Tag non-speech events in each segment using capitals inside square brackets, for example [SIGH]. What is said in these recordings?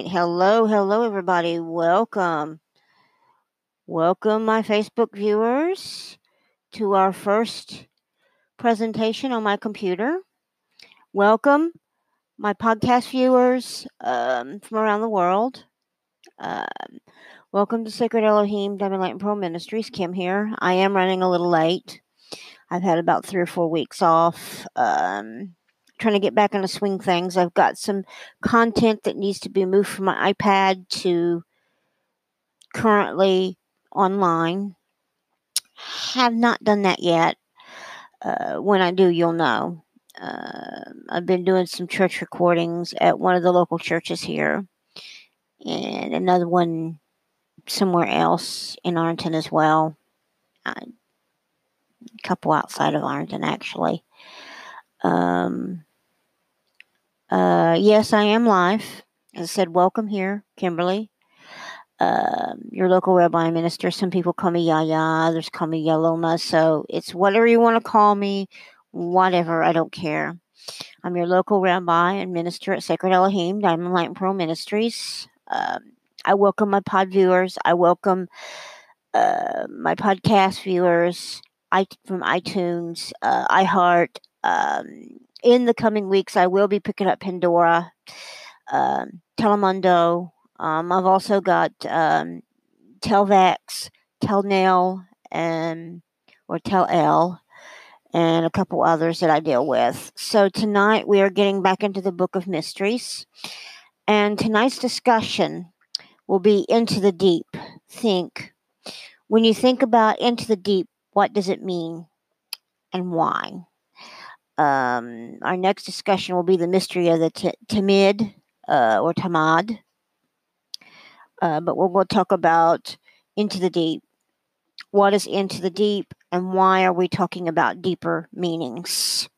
right. Hello, hello, everybody. Welcome. Welcome, my Facebook viewers, to our first presentation on my computer. Welcome, my podcast viewers um, from around the world. Um, welcome to Sacred Elohim Diamond Light and Pearl Ministries. Kim here. I am running a little late. I've had about three or four weeks off. Um, trying to get back on the swing things. I've got some content that needs to be moved from my iPad to currently online. Have not done that yet. Uh, when I do, you'll know. Uh, I've been doing some church recordings at one of the local churches here, and another one somewhere else in Arlington as well. A couple outside of Arlington, actually. Um, uh, yes, I am live. As I said, welcome here, Kimberly. Uh, your local rabbi minister. Some people call me Yaya, others call me Yaloma. So it's whatever you want to call me, whatever. I don't care. I'm your local rabbi and minister at Sacred Elohim, Diamond Light and Pearl Ministries. Um, I welcome my pod viewers. I welcome uh, my podcast viewers I, from iTunes, uh, iHeart. Um, in the coming weeks, I will be picking up Pandora, um, Telemundo. Um, I've also got um, Telvex, Telnail, and or Tel and a couple others that I deal with. So tonight we are getting back into the Book of Mysteries, and tonight's discussion will be into the deep. Think when you think about into the deep, what does it mean, and why? Um, our next discussion will be the mystery of the t- Tamid uh, or Tamad. Uh, but we'll, we'll talk about into the deep. What is into the deep, and why are we talking about deeper meanings?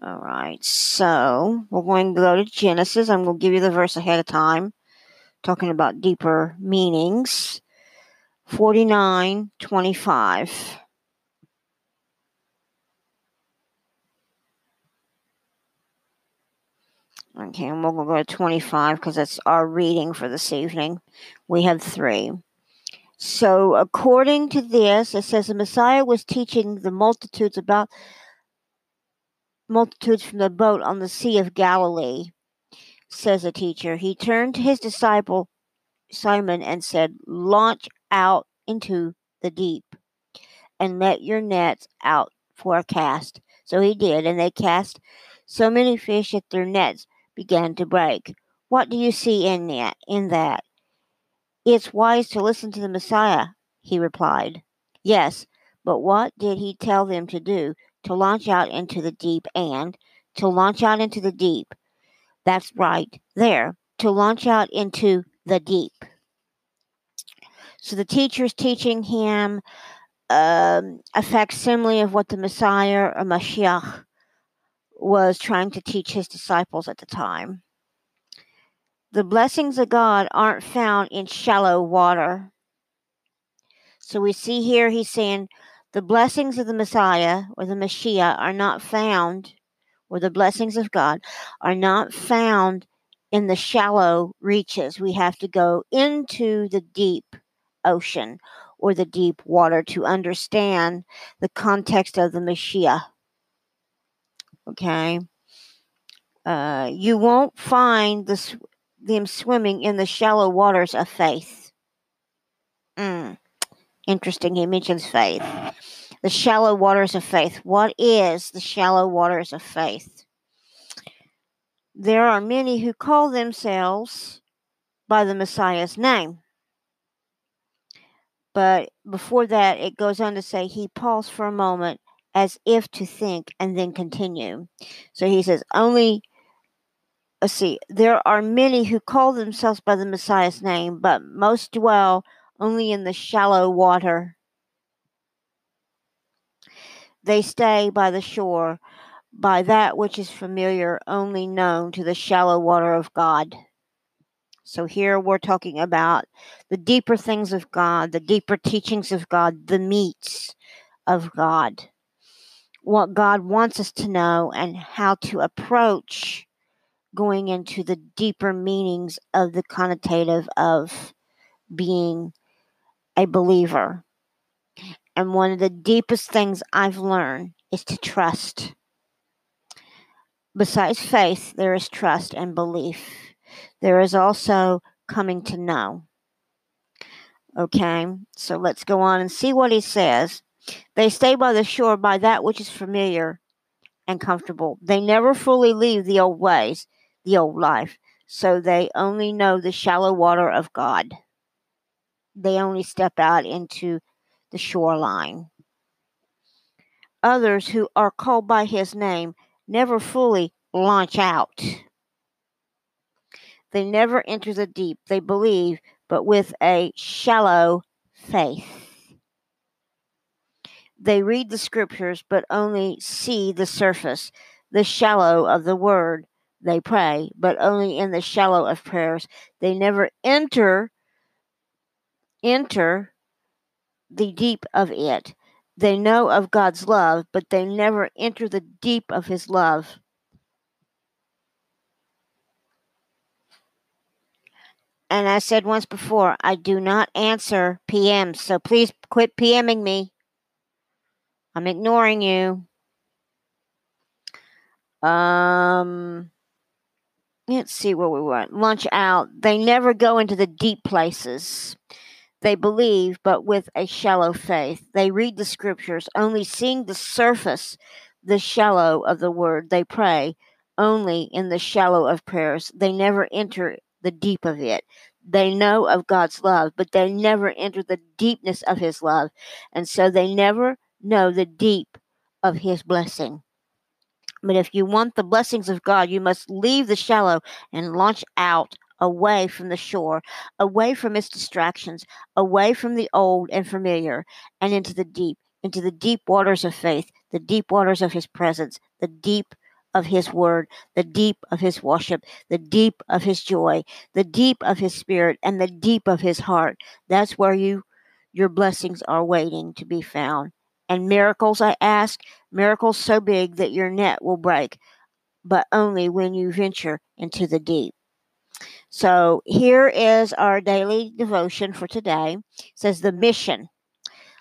All right, so we're going to go to Genesis. I'm going to give you the verse ahead of time, talking about deeper meanings. 49 25. Okay, and we'll go to 25 because that's our reading for this evening. We have three. So, according to this, it says the Messiah was teaching the multitudes about multitudes from the boat on the Sea of Galilee, says a teacher. He turned to his disciple Simon and said, Launch out into the deep and let your nets out for a cast. So he did, and they cast so many fish that their nets began to break. What do you see in that? In that? It's wise to listen to the Messiah, he replied. Yes, but what did he tell them to do? To launch out into the deep and to launch out into the deep. That's right, there. To launch out into the deep. So the teacher's teaching him um, a facsimile of what the Messiah or Mashiach was trying to teach his disciples at the time. The blessings of God aren't found in shallow water. So we see here he's saying the blessings of the Messiah or the Messiah are not found, or the blessings of God are not found in the shallow reaches. We have to go into the deep ocean or the deep water to understand the context of the Mashiach. Okay. Uh, you won't find the, them swimming in the shallow waters of faith. Mm. Interesting, he mentions faith. The shallow waters of faith. What is the shallow waters of faith? There are many who call themselves by the Messiah's name. But before that, it goes on to say he paused for a moment as if to think and then continue. So he says, only, let's see, there are many who call themselves by the Messiah's name, but most dwell only in the shallow water. They stay by the shore, by that which is familiar, only known to the shallow water of God. So here we're talking about the deeper things of God, the deeper teachings of God, the meats of God what God wants us to know and how to approach going into the deeper meanings of the connotative of being a believer. And one of the deepest things I've learned is to trust. Besides faith, there is trust and belief. There is also coming to know. Okay, so let's go on and see what he says. They stay by the shore by that which is familiar and comfortable. They never fully leave the old ways, the old life, so they only know the shallow water of God. They only step out into the shoreline. Others who are called by his name never fully launch out. They never enter the deep. They believe, but with a shallow faith. They read the scriptures, but only see the surface, the shallow of the word. They pray, but only in the shallow of prayers. They never enter enter the deep of it. They know of God's love, but they never enter the deep of his love. And I said once before, I do not answer PMs, so please quit PMing me. I'm ignoring you. Um, let's see what we want. Lunch out. They never go into the deep places. They believe, but with a shallow faith. They read the scriptures, only seeing the surface, the shallow of the word. They pray only in the shallow of prayers. They never enter the deep of it. They know of God's love, but they never enter the deepness of His love. And so they never know the deep of His blessing. But if you want the blessings of God, you must leave the shallow and launch out away from the shore, away from its distractions, away from the old and familiar, and into the deep, into the deep waters of faith, the deep waters of His presence, the deep of his word, the deep of his worship, the deep of his joy, the deep of his spirit, and the deep of his heart. That's where you your blessings are waiting to be found. And miracles, I ask, miracles so big that your net will break, but only when you venture into the deep. So here is our daily devotion for today. It says the mission.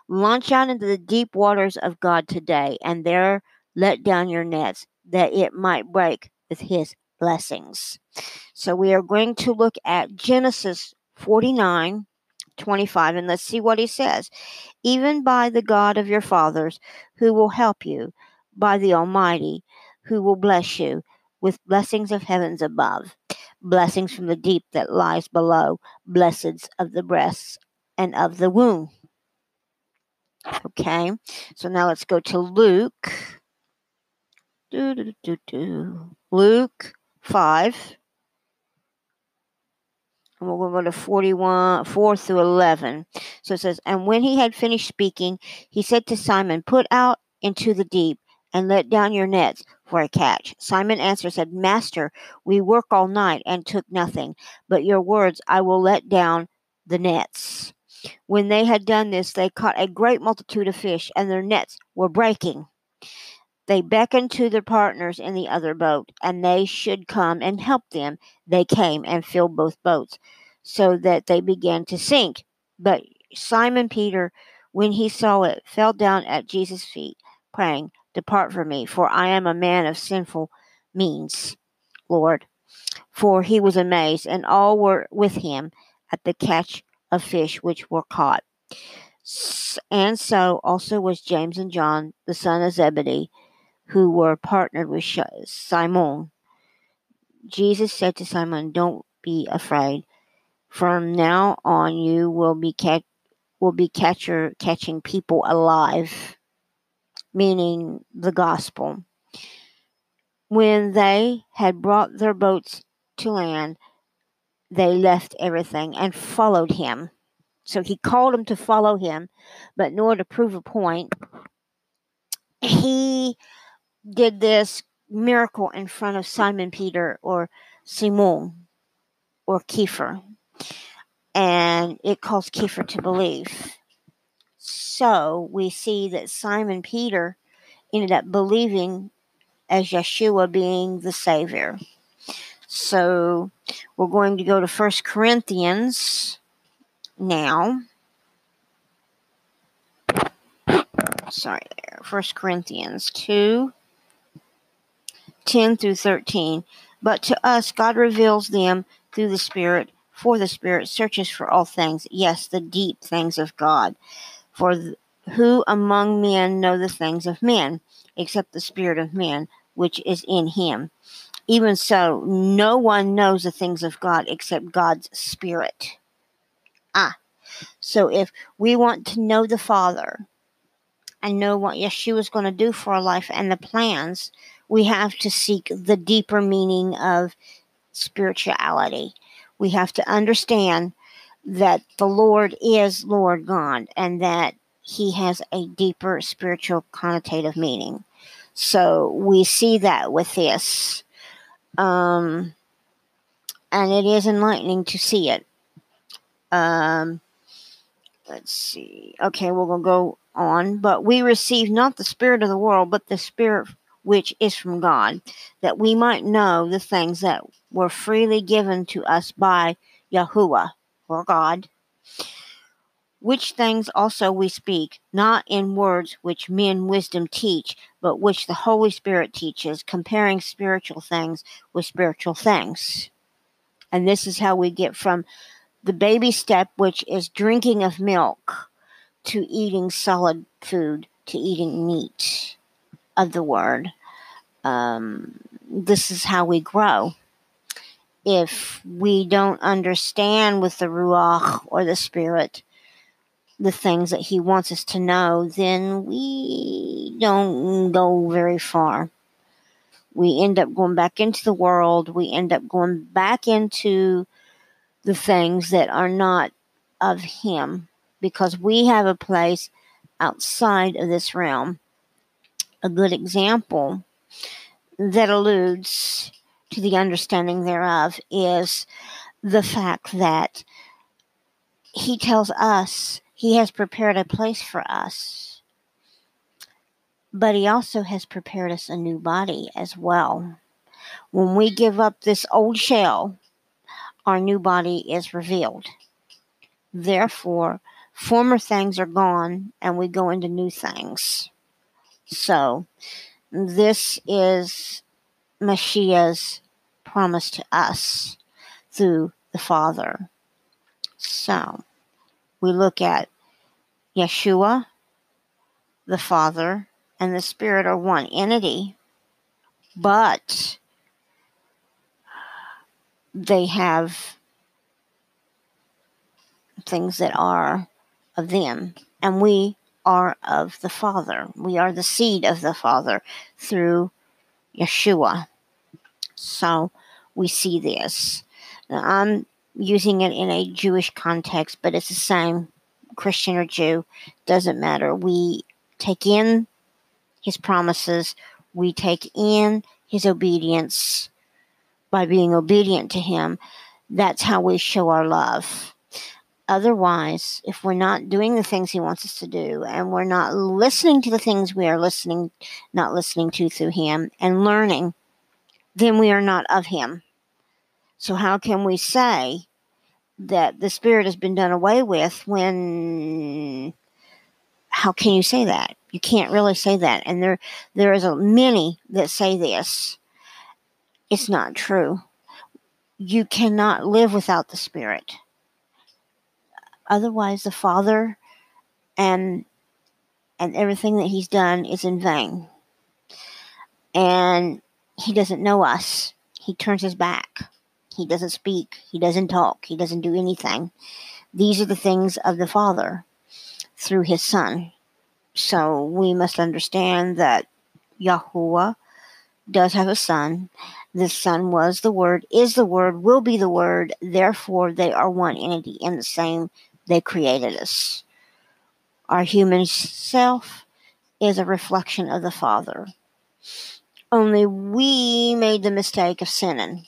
Launch out into the deep waters of God today, and there let down your nets that it might break with his blessings. So we are going to look at Genesis 49 25 and let's see what he says. Even by the God of your fathers who will help you, by the Almighty who will bless you with blessings of heavens above, blessings from the deep that lies below, blessings of the breasts and of the womb. Okay, so now let's go to Luke. Luke 5. And we'll go to 41, 4 through 11. So it says, And when he had finished speaking, he said to Simon, Put out into the deep and let down your nets for a catch. Simon answered, said, Master, we work all night and took nothing, but your words I will let down the nets. When they had done this, they caught a great multitude of fish, and their nets were breaking. They beckoned to their partners in the other boat, and they should come and help them. They came and filled both boats, so that they began to sink. But Simon Peter, when he saw it, fell down at Jesus' feet, praying, Depart from me, for I am a man of sinful means, Lord. For he was amazed, and all were with him at the catch of fish which were caught. And so also was James and John, the son of Zebedee who were partnered with Simon. Jesus said to Simon, "Don't be afraid. From now on, you will be catch will be catcher catching people alive." Meaning the gospel. When they had brought their boats to land, they left everything and followed him. So he called them to follow him, but in order to prove a point, he did this miracle in front of Simon Peter or Simon or Kiefer. And it caused Kiefer to believe. So we see that Simon Peter ended up believing as Yeshua being the Savior. So we're going to go to First Corinthians now. Sorry there. First Corinthians 2 10 through 13. But to us, God reveals them through the Spirit, for the Spirit searches for all things, yes, the deep things of God. For th- who among men know the things of men, except the Spirit of man, which is in him? Even so, no one knows the things of God except God's Spirit. Ah, so if we want to know the Father and know what Yeshua is going to do for our life and the plans, we have to seek the deeper meaning of spirituality. We have to understand that the Lord is Lord God and that he has a deeper spiritual connotative meaning. So we see that with this. Um, and it is enlightening to see it. Um, let's see. Okay, we'll go on. But we receive not the Spirit of the world, but the Spirit which is from God, that we might know the things that were freely given to us by Yahuwah, or God, which things also we speak, not in words which men wisdom teach, but which the Holy Spirit teaches, comparing spiritual things with spiritual things. And this is how we get from the baby step, which is drinking of milk, to eating solid food, to eating meat of the word. Um, this is how we grow. If we don't understand with the Ruach or the Spirit the things that He wants us to know, then we don't go very far. We end up going back into the world. We end up going back into the things that are not of Him because we have a place outside of this realm a good example that alludes to the understanding thereof is the fact that he tells us he has prepared a place for us, but he also has prepared us a new body as well. When we give up this old shell, our new body is revealed. Therefore, former things are gone and we go into new things. So, this is Mashiach's promise to us through the Father. So, we look at Yeshua, the Father, and the Spirit are one entity, but they have things that are of them, and we are of the Father. We are the seed of the Father through Yeshua. So we see this. Now, I'm using it in a Jewish context, but it's the same. Christian or Jew, doesn't matter. We take in his promises, we take in his obedience by being obedient to him. That's how we show our love. Otherwise, if we're not doing the things he wants us to do and we're not listening to the things we are listening, not listening to through him and learning, then we are not of him. So, how can we say that the spirit has been done away with when how can you say that? You can't really say that. And there there is a many that say this. It's not true. You cannot live without the spirit. Otherwise, the Father and and everything that He's done is in vain. And He doesn't know us. He turns His back. He doesn't speak. He doesn't talk. He doesn't do anything. These are the things of the Father through His Son. So we must understand that Yahuwah does have a son. The son was the word, is the word, will be the word. Therefore, they are one entity in the same they created us. Our human self is a reflection of the Father. Only we made the mistake of sinning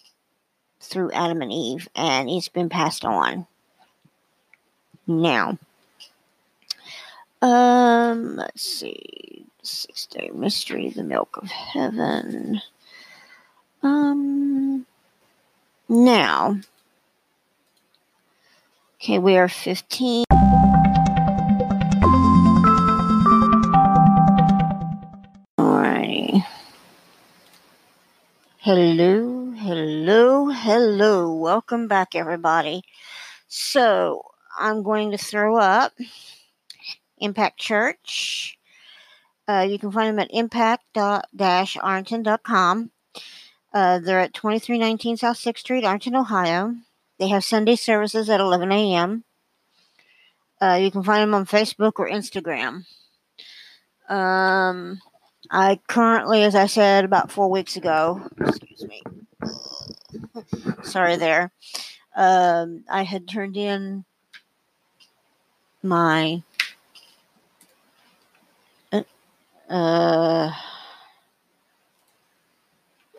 through Adam and Eve, and it's been passed on. Now, um, let's see. Six day mystery, the milk of heaven. Um, now. Okay, we are 15. Alrighty. Hello, hello, hello. Welcome back, everybody. So, I'm going to throw up Impact Church. Uh, you can find them at impact-arlington.com. Uh, they're at 2319 South 6th Street, Arlington, Ohio. They have Sunday services at 11 a.m. Uh, you can find them on Facebook or Instagram. Um, I currently, as I said about four weeks ago, excuse me, [LAUGHS] sorry there, um, I had turned in my uh,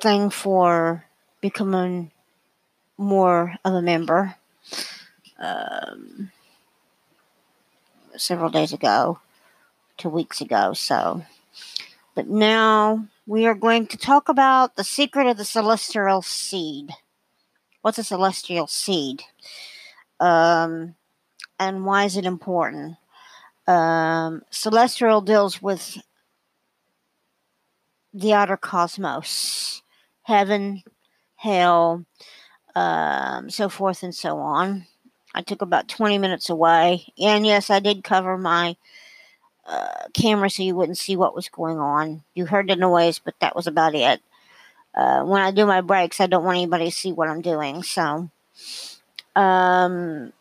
thing for becoming more of a member um, several days ago, two weeks ago. So, but now we are going to talk about the secret of the celestial seed. What's a celestial seed? Um, and why is it important? Um, celestial deals with the outer cosmos, heaven, hell, um, so forth and so on. I took about 20 minutes away. And yes, I did cover my uh, camera so you wouldn't see what was going on. You heard the noise, but that was about it. Uh, when I do my breaks, I don't want anybody to see what I'm doing. So, um,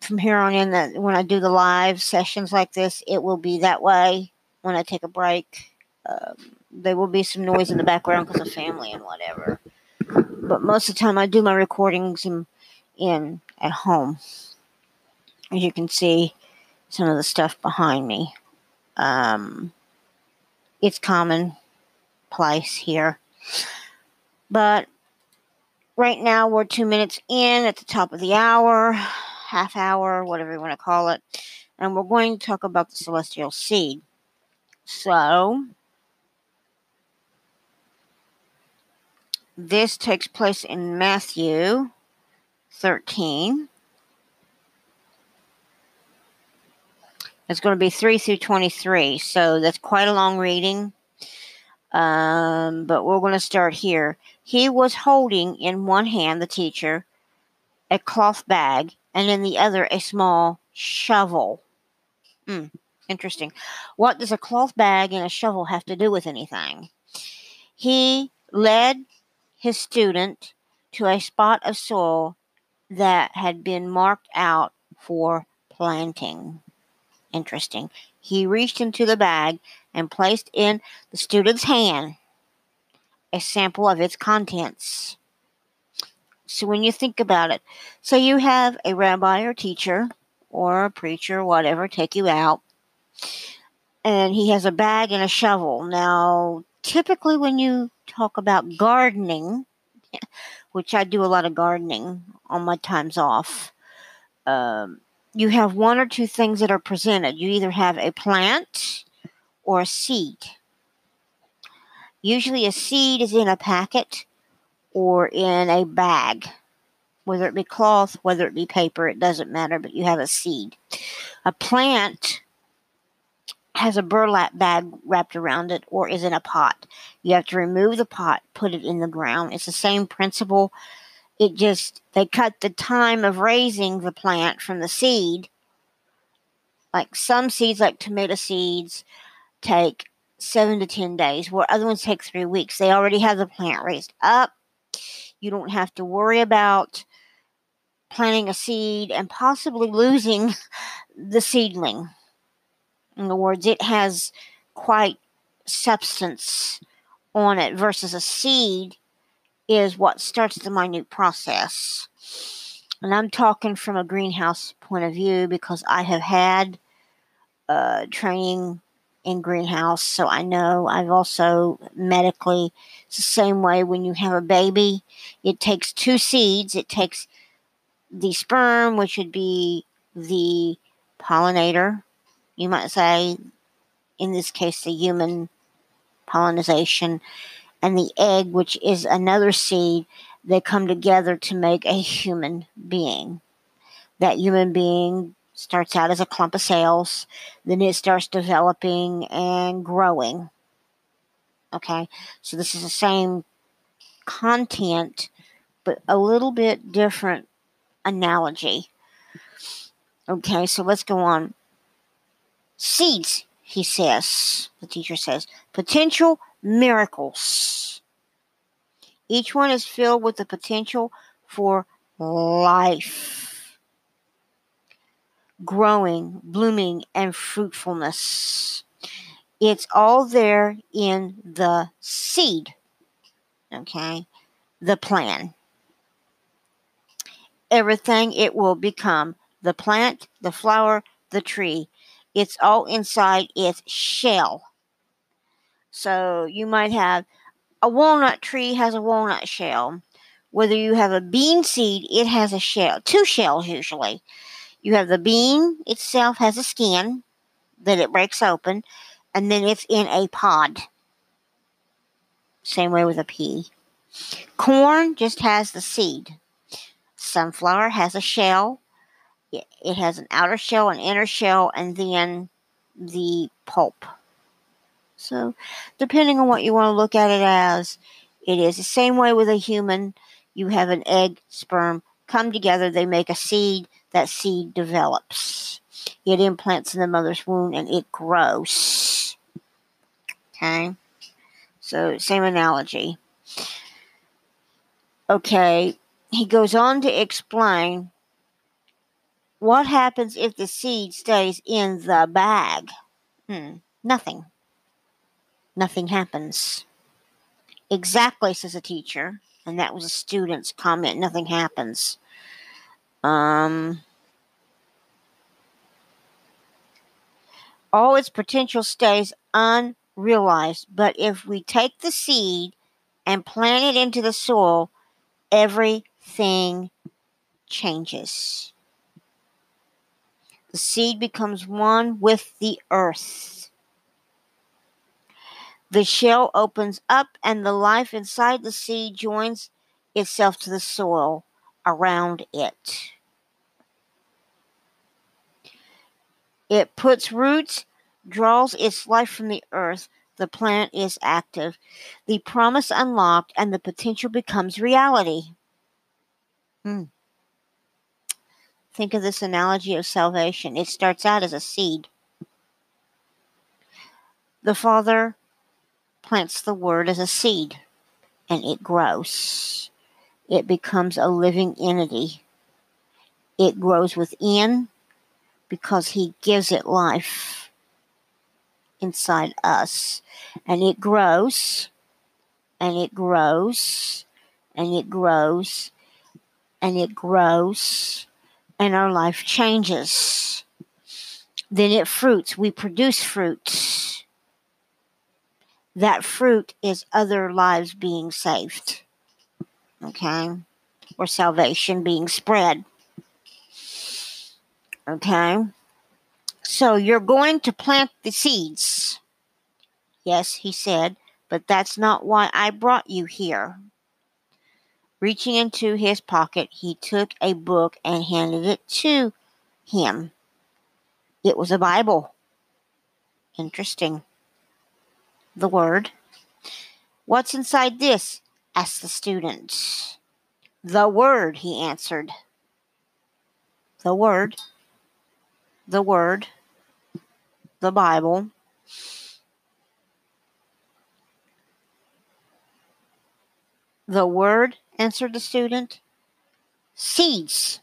from here on in, that when I do the live sessions like this, it will be that way. When I take a break, um, there will be some noise in the background because of family and whatever. But most of the time, I do my recordings in, in at home. As you can see, some of the stuff behind me. Um, it's common place here. But right now, we're two minutes in at the top of the hour, half hour, whatever you want to call it. And we're going to talk about the celestial seed. So, This takes place in Matthew 13. It's going to be 3 through 23, so that's quite a long reading. Um, but we're going to start here. He was holding in one hand, the teacher, a cloth bag, and in the other, a small shovel. Hmm, interesting. What does a cloth bag and a shovel have to do with anything? He led his student to a spot of soil that had been marked out for planting. Interesting. He reached into the bag and placed in the student's hand a sample of its contents. So when you think about it, so you have a rabbi or teacher or a preacher, whatever, take you out, and he has a bag and a shovel. Now, typically when you talk about gardening, which I do a lot of gardening on my times off, um, you have one or two things that are presented. You either have a plant or a seed. Usually, a seed is in a packet or in a bag, whether it be cloth, whether it be paper, it doesn't matter, but you have a seed. A plant has a burlap bag wrapped around it or is in a pot. You have to remove the pot, put it in the ground. It's the same principle. It just, they cut the time of raising the plant from the seed. Like some seeds, like tomato seeds, take seven to 10 days, where other ones take three weeks. They already have the plant raised up. You don't have to worry about planting a seed and possibly losing [LAUGHS] the seedling. In other words, it has quite substance on it versus a seed is what starts the minute process. And I'm talking from a greenhouse point of view because I have had uh, training in greenhouse, so I know I've also medically, it's the same way when you have a baby, it takes two seeds. It takes the sperm, which would be the pollinator, you might say, in this case, the human pollination, and the egg, which is another seed, they come together to make a human being. That human being starts out as a clump of cells, then it starts developing and growing. Okay, so this is the same content, but a little bit different analogy. Okay, so let's go on. Seeds, he says, the teacher says, potential miracles. Each one is filled with the potential for life, growing, blooming, and fruitfulness. It's all there in the seed, okay? The plan. Everything it will become the plant, the flower, the tree. It's all inside its shell. So you might have a walnut tree has a walnut shell. Whether you have a bean seed, it has a shell, two shells usually. You have the bean itself has a skin that it breaks open, and then it's in a pod. Same way with a pea. Corn just has the seed. Sunflower has a shell. It has an outer shell, an inner shell, and then the pulp. So, depending on what you want to look at it as, it is the same way with a human. You have an egg, sperm come together, they make a seed. That seed develops. It implants in the mother's womb and it grows. Okay? So, same analogy. Okay, he goes on to explain what happens if the seed stays in the bag. Hmm, nothing nothing happens. Exactly, says a teacher. And that was a student's comment. Nothing happens. Um, all its potential stays unrealized. But if we take the seed and plant it into the soil, everything changes. The seed becomes one with the earth. The shell opens up and the life inside the seed joins itself to the soil around it. It puts roots, draws its life from the earth. The plant is active. The promise unlocked and the potential becomes reality. Hmm. Think of this analogy of salvation. It starts out as a seed. The Father plants the word as a seed and it grows. It becomes a living entity. It grows within because He gives it life inside us. And it grows and it grows and it grows and it grows and our life changes. Then it fruits. We produce fruits. that fruit is other lives being saved. Okay? Or salvation being spread. Okay? So you're going to plant the seeds. Yes, he said, but that's not why I brought you here. Reaching into his pocket, he took a book and handed it to him. It was a Bible. Interesting the word. What's inside this? asked the student. The word, he answered. The word. The word. The Bible. The word, answered the student. Seeds.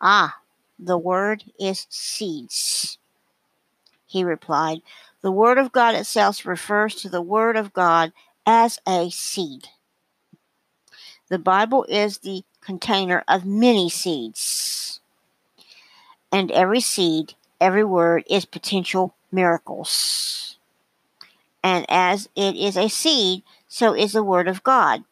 Ah, the word is seeds, he replied. The Word of God itself refers to the Word of God as a seed. The Bible is the container of many seeds. And every seed, every word is potential miracles. And as it is a seed, so is the Word of God.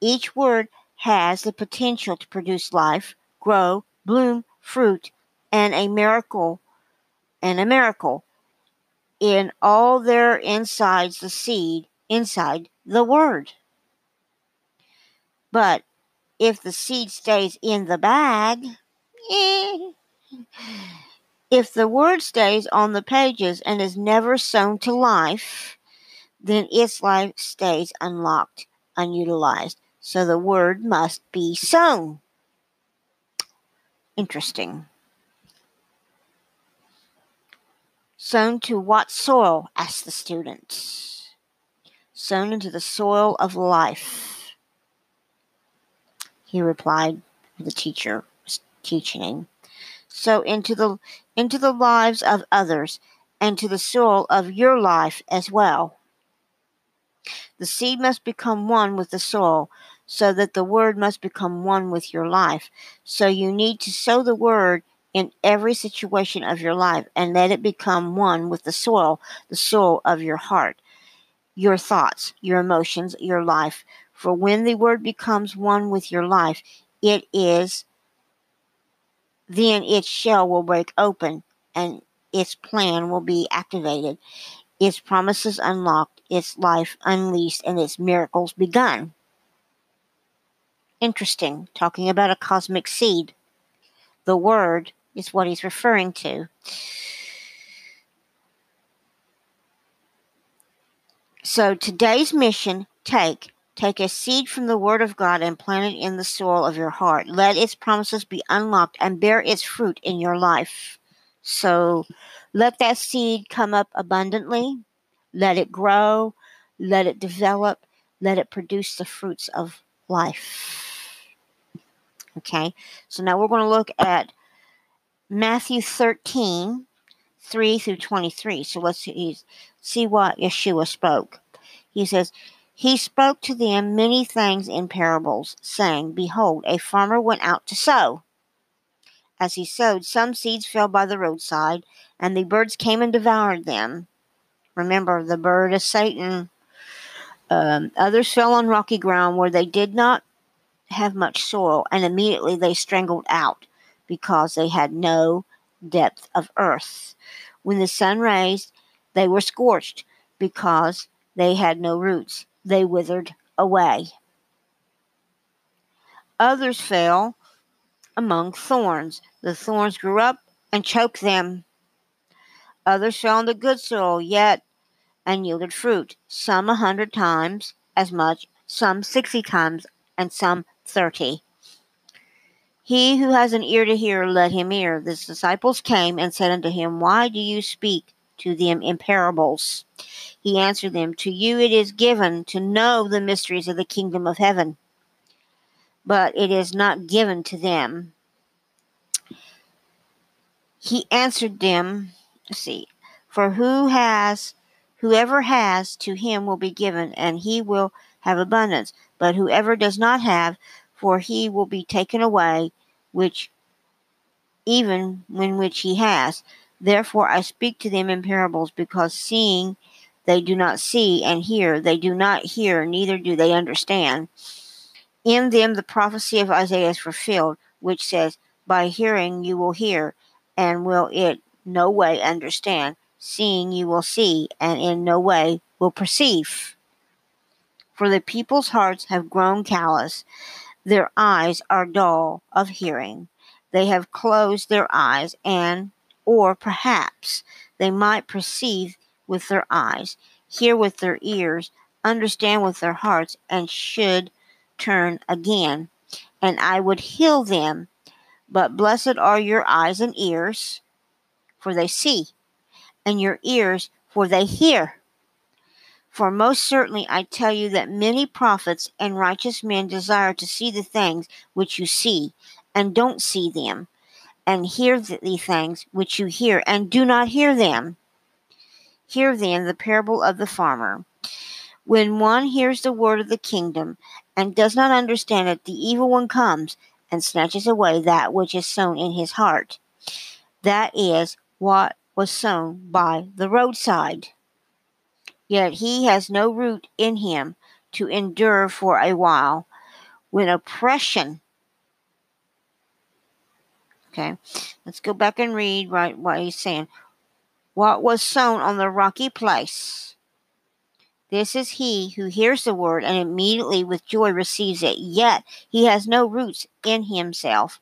Each word has the potential to produce life, grow, bloom, fruit, and a miracle, and a miracle in all their insides the seed inside the word. But if the seed stays in the bag, eh, if the word stays on the pages and is never sown to life, then its life stays unlocked, unutilized. So the word must be sown. Interesting. Sown to what soil? asked the students. Sown into the soil of life. He replied, the teacher was teaching him. So into the into the lives of others and to the soil of your life as well. The seed must become one with the soil, so that the word must become one with your life. So you need to sow the word in every situation of your life and let it become one with the soil, the soil of your heart, your thoughts, your emotions, your life. For when the word becomes one with your life, it is then its shell will break open and its plan will be activated, its promises unlocked, its life unleashed, and its miracles begun. Interesting, talking about a cosmic seed. The word is what he's referring to. So today's mission take Take a seed from the Word of God and plant it in the soil of your heart. Let its promises be unlocked and bear its fruit in your life. So let that seed come up abundantly. Let it grow. Let it develop. Let it produce the fruits of life. Okay, so now we're going to look at Matthew 13, 3 through 23. So let's see, what Yeshua spoke. He says, he spoke to them many things in parables, saying, Behold, a farmer went out to sow. As he sowed, some seeds fell by the roadside, and the birds came and devoured them. Remember, the bird is Satan. Um, others fell on rocky ground where they did not have much soil, and immediately they strangled out because they had no depth of earth. When the sun raised, they were scorched because they had no roots they withered away. Others fell among thorns. The thorns grew up and choked them. Others on the good soil, yet and yielded fruit, some a hundred times as much, some sixty times, and some thirty. He who has an ear to hear, let him hear. The disciples came and said unto him, Why do you speak to them in parables? He answered them, To you it is given to know the mysteries of the kingdom of heaven, but it is not given to them. He answered them, see, for who has whoever has to him will be given, and he will have abundance. But whoever does not have, for he will be taken away, which even when which he has. Therefore I speak to them in parables, because seeing they do not see, and hear they do not hear, neither do they understand. In them the prophecy of Isaiah is fulfilled, which says, By hearing you will hear, and will it no way understand. Seeing you will see, and in no way will perceive. For the people's hearts have grown callous, their eyes are dull of hearing. They have closed their eyes, and, or perhaps, they might perceive with their eyes, hear with their ears, understand with their hearts, and should turn again, and I would heal them. But blessed are your eyes and ears, for they see, and your ears, for they hear. For most certainly I tell you that many prophets and righteous men desire to see the things which you see, and don't see them, and hear the things which you hear, and do not hear them. Hear then the parable of the farmer. When one hears the word of the kingdom and does not understand it, the evil one comes and snatches away that which is sown in his heart. That is what was sown by the roadside. Yet he has no root in him to endure for a while. When oppression Okay, let's go back and read right what he's saying what was sown on the rocky place. This is he who hears the word and immediately with joy receives it. Yet he has no roots in himself,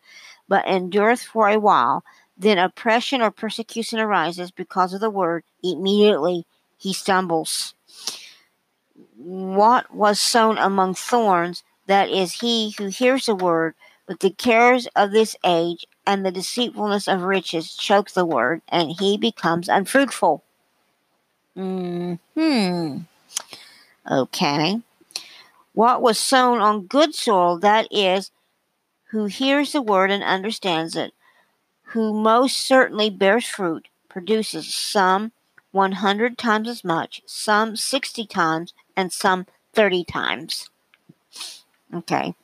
but endureth for a while. Then oppression or persecution arises because of the word. Immediately he stumbles. What was sown among thorns, that is he who hears the word, but the cares of this age and the deceitfulness of riches choke the word, and he becomes unfruitful. Hmm. Okay. What was sown on good soil, that is, who hears the word and understands it, who most certainly bears fruit, produces some 100 times as much, some 60 times, and some 30 times. Okay.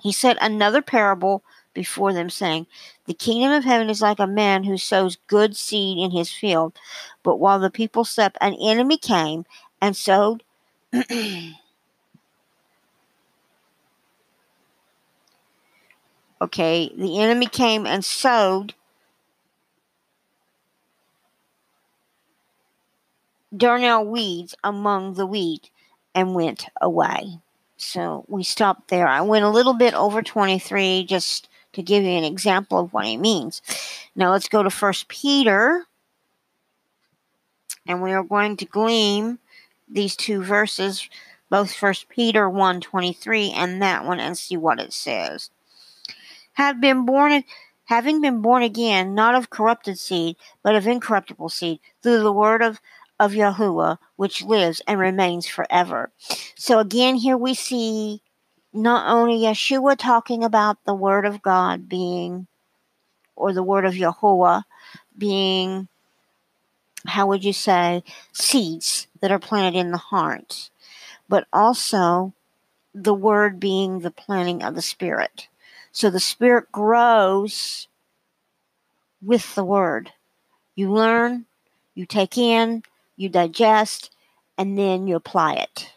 He said another parable before them, saying, The kingdom of heaven is like a man who sows good seed in his field. But while the people slept, an enemy came and sowed. [CLEARS THROAT] okay, the enemy came and sowed darnel weeds among the wheat and went away. So we stopped there. I went a little bit over 23 just to give you an example of what he means. Now let's go to First Peter, and we are going to glean these two verses, both First Peter 1:23 and that one, and see what it says. Have been born, having been born again, not of corrupted seed, but of incorruptible seed, through the word of of Yahuwah, which lives and remains forever. So again, here we see not only Yeshua talking about the Word of God being, or the Word of Yahuwah being, how would you say, seeds that are planted in the heart, but also the Word being the planting of the Spirit. So the Spirit grows with the Word. You learn, you take in, you digest, and then you apply it,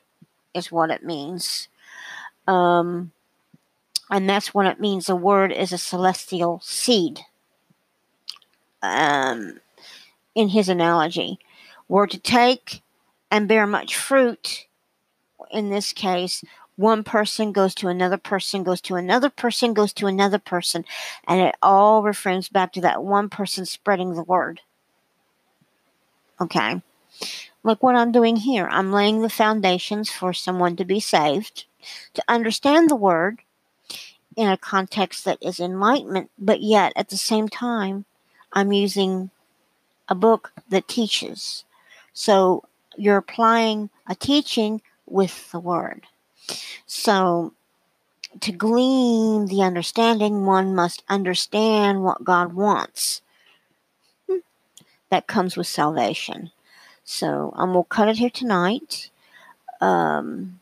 is what it means. Um, and that's what it means. The word is a celestial seed. Um, in his analogy, were to take and bear much fruit. In this case, one person goes to another person, goes to another person, goes to another person, and it all refers back to that one person spreading the word. Okay. Look what I'm doing here, I'm laying the foundations for someone to be saved to understand the word in a context that is enlightenment, but yet at the same time, I'm using a book that teaches. So you're applying a teaching with the word. So to glean the understanding, one must understand what God wants. Hmm. That comes with salvation. So I'm going to cut it here tonight. Um,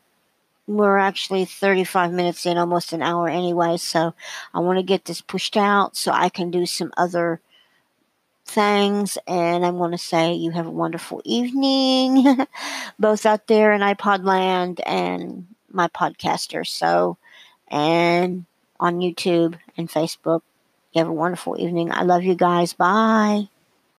we're actually 35 minutes in, almost an hour anyway. So I want to get this pushed out so I can do some other things. And I'm going to say you have a wonderful evening, [LAUGHS] both out there in iPod land and my podcaster. So, and on YouTube and Facebook. You have a wonderful evening. I love you guys. Bye.